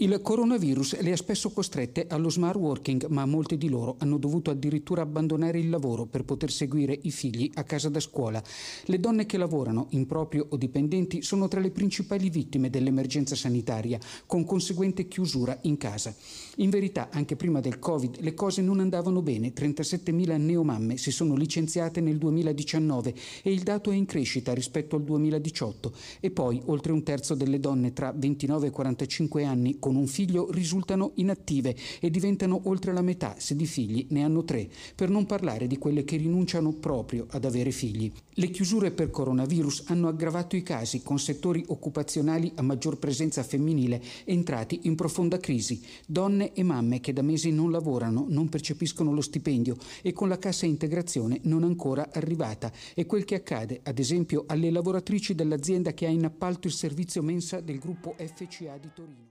Il coronavirus le ha spesso costrette allo smart working, ma molte di loro hanno dovuto addirittura abbandonare il lavoro per poter seguire i figli a casa da scuola. Le donne che lavorano, improprio o dipendenti, sono tra le principali vittime dell'emergenza sanitaria, con conseguente chiusura in casa. In verità, anche prima del Covid, le cose non andavano bene. 37.000 neomamme si sono licenziate nel 2019 e il dato è in crescita rispetto al 2018. E poi, oltre un terzo delle donne tra 29 e 45 anni con un figlio risultano inattive e diventano oltre la metà se di figli ne hanno tre, per non parlare di quelle che rinunciano proprio ad avere figli. Le chiusure per coronavirus hanno aggravato i casi con settori occupazionali a maggior presenza femminile entrati in profonda crisi, donne e mamme che da mesi non lavorano, non percepiscono lo stipendio e con la cassa integrazione non ancora arrivata. È quel che accade, ad esempio, alle lavoratrici dell'azienda che ha in appalto il servizio mensa del gruppo FCA di Torino.